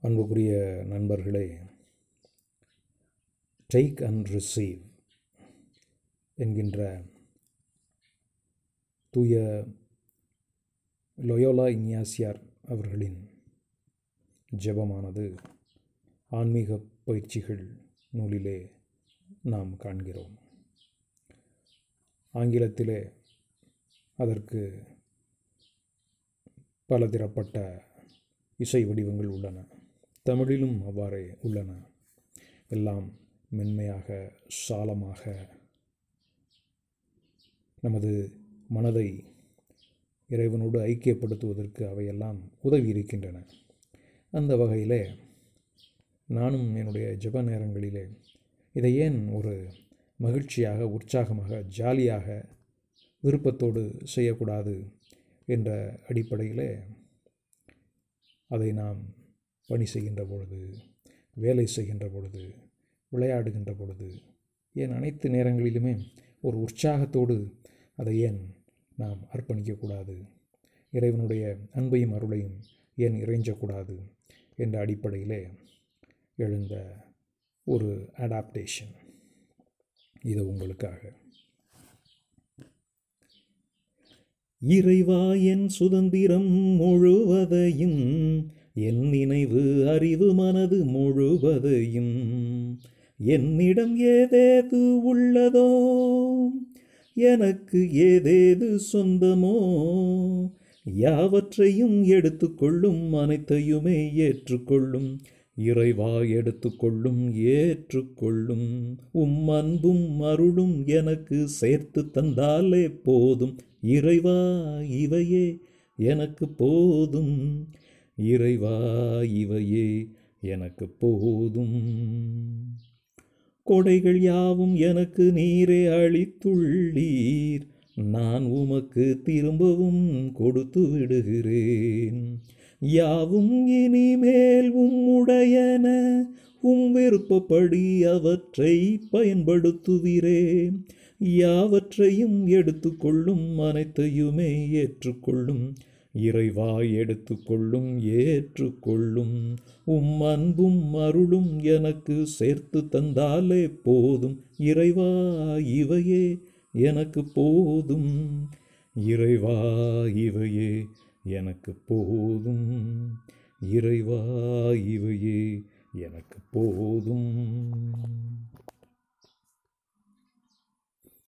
அன்புக்குரிய நண்பர்களே take and receive என்கின்ற தூய லொயோலா இன்யாசியார் அவர்களின் ஜெபமானது ஆன்மீக பயிற்சிகள் நூலிலே நாம் காண்கிறோம். ஆங்கிலத்திலே அதற்கு பல திறப்பட்ட இசை வடிவங்கள் உள்ளன. தமிழிலும் அவ்வாறே உள்ளன. எல்லாம் மென்மையாக சாலமாக நமது மனதை இறைவனோடு ஐக்கியப்படுத்துவதற்கு அவையெல்லாம் உதவி இருக்கின்றன அந்த வகையிலே நானும் என்னுடைய ஜெப நேரங்களிலே இதை ஏன் ஒரு மகிழ்ச்சியாக உற்சாகமாக ஜாலியாக விருப்பத்தோடு செய்யக்கூடாது என்ற அடிப்படையிலே அதை நாம் பணி செய்கின்ற பொழுது வேலை செய்கின்ற பொழுது விளையாடுகின்ற பொழுது ஏன் அனைத்து நேரங்களிலுமே ஒரு உற்சாகத்தோடு அதை ஏன் நாம் அர்ப்பணிக்கக்கூடாது? இறைவனுடைய அன்பையும் அருளையும் ஏன் இறைஞ்சக்கூடாது? என்ற அடிப்படையிலே எழுந்த ஒரு அடாப்டேஷன் இது உங்களுக்காக. இறைவா என் சுதந்திரம் முழுவதையும் என் நினைவு அறிவு மனது முழுவதையும் என்னிடம் ஏதேது உள்ளதோ? எனக்கு ஏதேது சொந்தமோ? யாவற்றையும் எடுத்துக்கொள்ளும் அனைத்தையுமே ஏற்றுக்கொள்ளும். இறைவா எடுத்துக்கொள்ளும் ஏற்றுக்கொள்ளும். உம் அன்பும் அருளும் எனக்கு சேர்த்து தந்தாலே போதும். இறைவா இவையே எனக்கு போதும். இறைவா இவையே எனக்கு போதும். கொடைகள் யாவும் எனக்கு நீரே அளித்துள்ளீர். நான் உமக்கு திரும்பவும் கொடுத்து விடுகிறேன். யாவும் இனிமேல் உம்முடையன. உம் விருப்பப்படி அவற்றை பயன்படுத்துகிறேன். யாவற்றையும் எடுத்துக்கொள்ளும் அனைத்தையுமே ஏற்றுக்கொள்ளும். இறைவா எடுத்துக்கொள்ளும் ஏற்றுக்கொள்ளும். உம் அன்பும் அருளும் எனக்கு சேர்த்து தந்தாலே போதும். இறைவா இவையே எனக்கு போதும். இறைவா இவையே எனக்கு போதும். இறைவா இவையே எனக்கு போதும்.